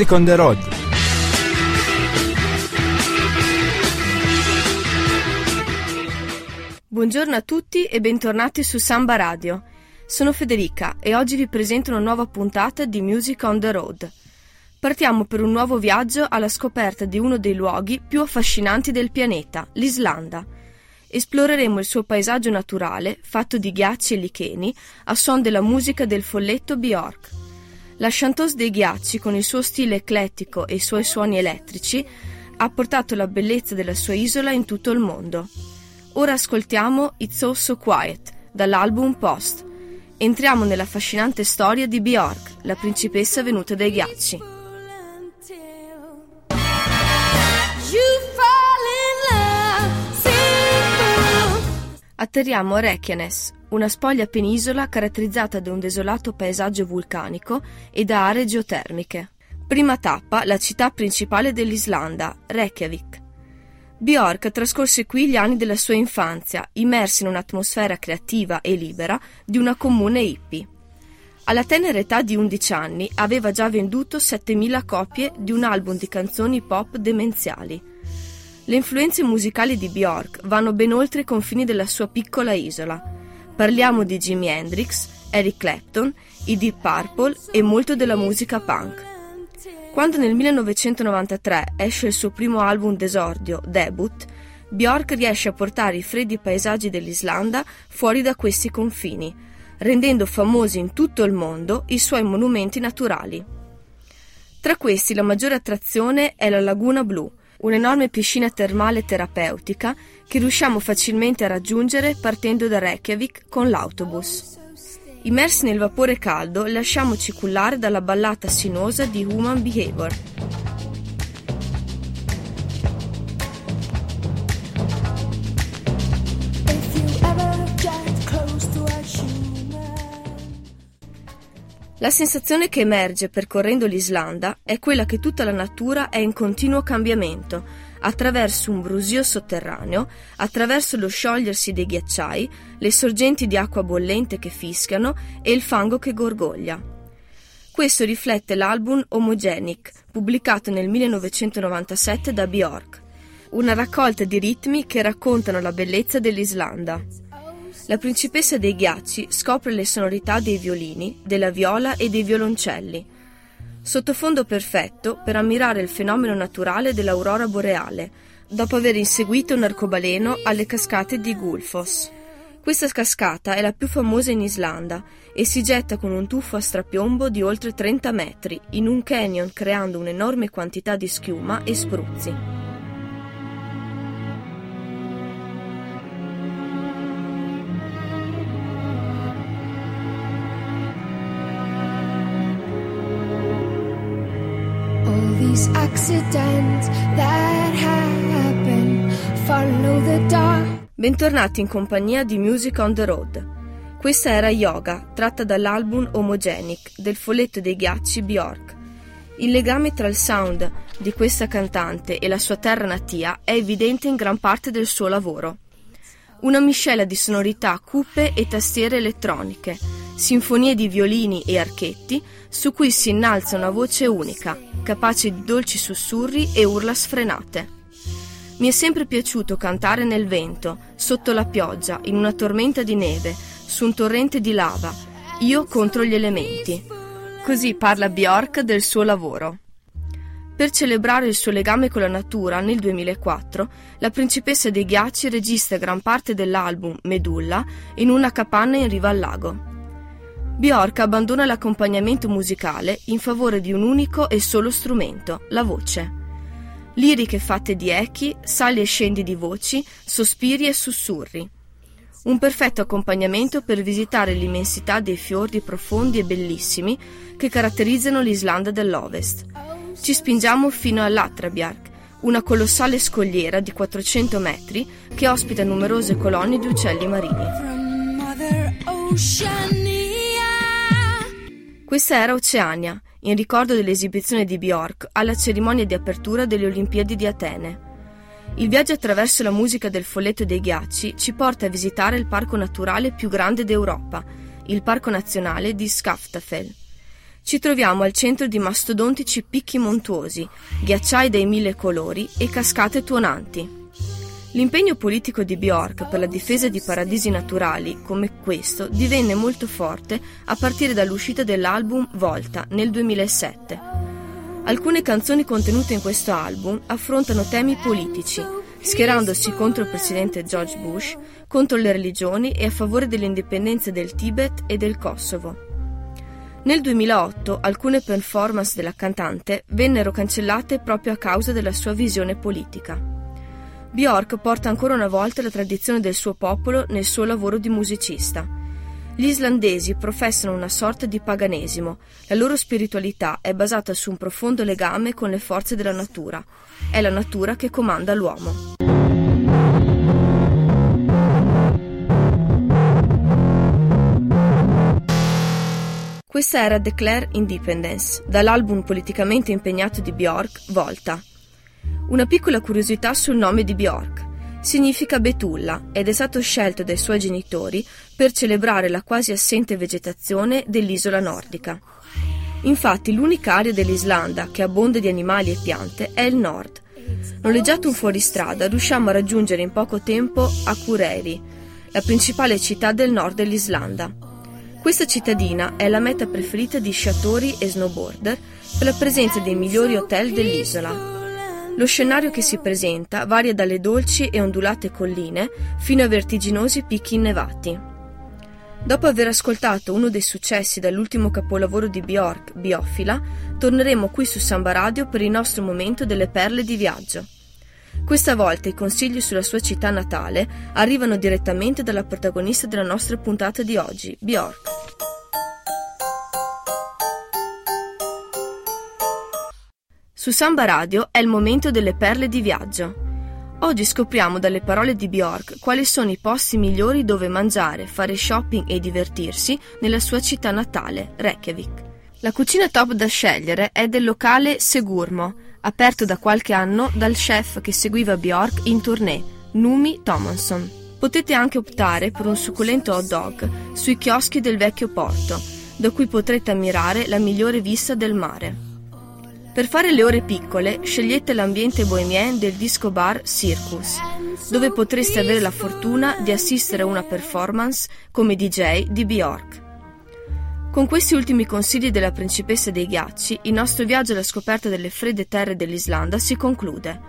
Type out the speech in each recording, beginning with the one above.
Music on the Road. Buongiorno a tutti e bentornati su Samba Radio. Sono Federica e oggi vi presento una nuova puntata di Music on the Road. Partiamo per un nuovo viaggio alla scoperta di uno dei luoghi più affascinanti del pianeta, l'Islanda. Esploreremo il suo paesaggio naturale, fatto di ghiacci e licheni, a suon della musica del folletto Bjork. La chanteuse dei ghiacci, con il suo stile eclettico e i suoi suoni elettrici, ha portato la bellezza della sua isola in tutto il mondo. Ora ascoltiamo It's All So Quiet dall'album Post. Entriamo nella affascinante storia di Bjork, la principessa venuta dai ghiacci. Atterriamo a Reykjanes, una spoglia penisola caratterizzata da un desolato paesaggio vulcanico e da aree geotermiche. Prima tappa, la città principale dell'Islanda, Reykjavik. Bjork trascorse qui gli anni della sua infanzia, immersi in un'atmosfera creativa e libera di una comune hippie. Alla tenera età di 11 anni aveva già venduto 7000 copie di un album di canzoni pop demenziali le influenze musicali di Bjork vanno ben oltre i confini della sua piccola isola. Parliamo di Jimi Hendrix, Eric Clapton, i Deep Purple e molto della musica punk. Quando nel 1993 esce il suo primo album d'esordio, Debut, Bjork riesce a portare i freddi paesaggi dell'Islanda fuori da questi confini, rendendo famosi in tutto il mondo i suoi monumenti naturali. Tra questi la maggiore attrazione è la Laguna Blu, un'enorme piscina termale terapeutica che riusciamo facilmente a raggiungere partendo da Reykjavik con l'autobus. Immersi nel vapore caldo, lasciamoci cullare dalla ballata sinuosa di Human Behavior. La sensazione che emerge percorrendo l'Islanda è quella che tutta la natura è in continuo cambiamento, attraverso un brusio sotterraneo, attraverso lo sciogliersi dei ghiacciai, le sorgenti di acqua bollente che fischiano e il fango che gorgoglia. Questo riflette l'album Homogenic, pubblicato nel 1997 da Bjork, una raccolta di ritmi che raccontano la bellezza dell'Islanda. La principessa dei ghiacci scopre le sonorità dei violini, della viola e dei violoncelli. Sottofondo perfetto per ammirare il fenomeno naturale dell'aurora boreale, dopo aver inseguito un arcobaleno alle cascate di Gulfos. Questa cascata è la più famosa in Islanda e si getta con un tuffo a strapiombo di oltre 30 metri in un canyon creando un'enorme quantità di schiuma e spruzzi. These accidents that happen. Follow the dark. Bentornati in compagnia di Music on the Road. Questa era Yoga, tratta dall'album Homogenic del folletto dei ghiacci Bjork. Il legame tra il sound di questa cantante e la sua terra natia è evidente in gran parte del suo lavoro. Una miscela di sonorità cupe e tastiere elettroniche, sinfonie di violini e archetti su cui si innalza una voce unica, capace di dolci sussurri e urla sfrenate. Mi è sempre piaciuto cantare nel vento, sotto la pioggia, in una tormenta di neve, su un torrente di lava, io contro gli elementi. Così parla Bjork del suo lavoro. Per celebrare il suo legame con la natura, nel 2004, la principessa dei ghiacci registra gran parte dell'album Medulla in una capanna in riva al lago. Bjork abbandona l'accompagnamento musicale in favore di un unico e solo strumento, la voce. Liriche fatte di echi, sali e scendi di voci, sospiri e sussurri. Un perfetto accompagnamento per visitare l'immensità dei fiordi profondi e bellissimi che caratterizzano l'Islanda dell'Ovest. Ci spingiamo fino all'Atrabjark, una colossale scogliera di 400 metri che ospita numerose colonie di uccelli marini. Questa era Oceania, in ricordo dell'esibizione di Bjork alla cerimonia di apertura delle Olimpiadi di Atene. Il viaggio attraverso la musica del folletto dei ghiacci ci porta a visitare il parco naturale più grande d'Europa, il Parco Nazionale di Skaftafell. Ci troviamo al centro di mastodontici picchi montuosi, ghiacciai dai mille colori e cascate tuonanti. L'impegno politico di Bjork per la difesa di paradisi naturali come questo divenne molto forte a partire dall'uscita dell'album Volta nel 2007. Alcune canzoni contenute in questo album affrontano temi politici, schierandosi contro il presidente George Bush, contro le religioni e a favore dell'indipendenza del Tibet e del Kosovo. Nel 2008 alcune performance della cantante vennero cancellate proprio a causa della sua visione politica. Bjork porta ancora una volta la tradizione del suo popolo nel suo lavoro di musicista. Gli islandesi professano una sorta di paganesimo, la loro spiritualità è basata su un profondo legame con le forze della natura. È la natura che comanda l'uomo. Questa era Declare Independence, dall'album politicamente impegnato di Bjork, Volta. Una piccola curiosità sul nome di Bjork. Significa betulla ed è stato scelto dai suoi genitori per celebrare la quasi assente vegetazione dell'isola nordica. Infatti l'unica area dell'Islanda che abbonda di animali e piante è il nord. Noleggiato un fuoristrada riusciamo a raggiungere in poco tempo Akureyri, la principale città del nord dell'Islanda. Questa cittadina è la meta preferita di sciatori e snowboarder per la presenza dei migliori hotel dell'isola. Lo scenario che si presenta varia dalle dolci e ondulate colline fino a vertiginosi picchi innevati. Dopo aver ascoltato uno dei successi dall'ultimo capolavoro di Bjork, Biofila, torneremo qui su Samba Radio per il nostro momento delle perle di viaggio. Questa volta i consigli sulla sua città natale arrivano direttamente dalla protagonista della nostra puntata di oggi, Bjork. Su Samba Radio è il momento delle perle di viaggio. Oggi scopriamo dalle parole di Bjork quali sono i posti migliori dove mangiare, fare shopping e divertirsi nella sua città natale, Reykjavik. La cucina top da scegliere è del locale Segurmo, aperto da qualche anno dal chef che seguiva Bjork in tournée, Numi Thomason. Potete anche optare per un succulento hot dog sui chioschi del vecchio porto, da cui potrete ammirare la migliore vista del mare. Per fare le ore piccole scegliete l'ambiente bohemien del disco bar Circus, dove potreste avere la fortuna di assistere a una performance come DJ di Bjork. Con questi ultimi consigli della principessa dei ghiacci, il nostro viaggio alla scoperta delle fredde terre dell'Islanda si conclude.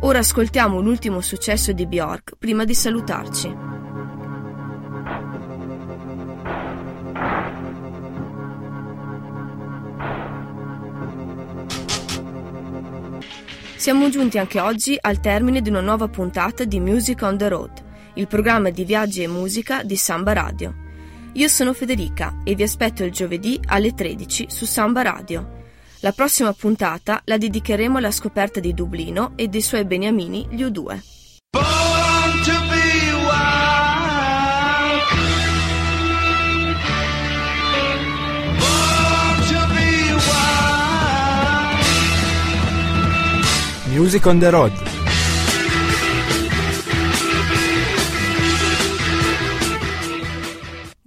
Ora ascoltiamo l'ultimo successo di Bjork prima di salutarci. Siamo giunti anche oggi al termine di una nuova puntata di Music on the Road, il programma di viaggi e musica di Samba Radio. Io sono Federica e vi aspetto il giovedì alle 13 su Samba Radio. La prossima puntata la dedicheremo alla scoperta di Dublino e dei suoi beniamini, gli U2. Music on the Road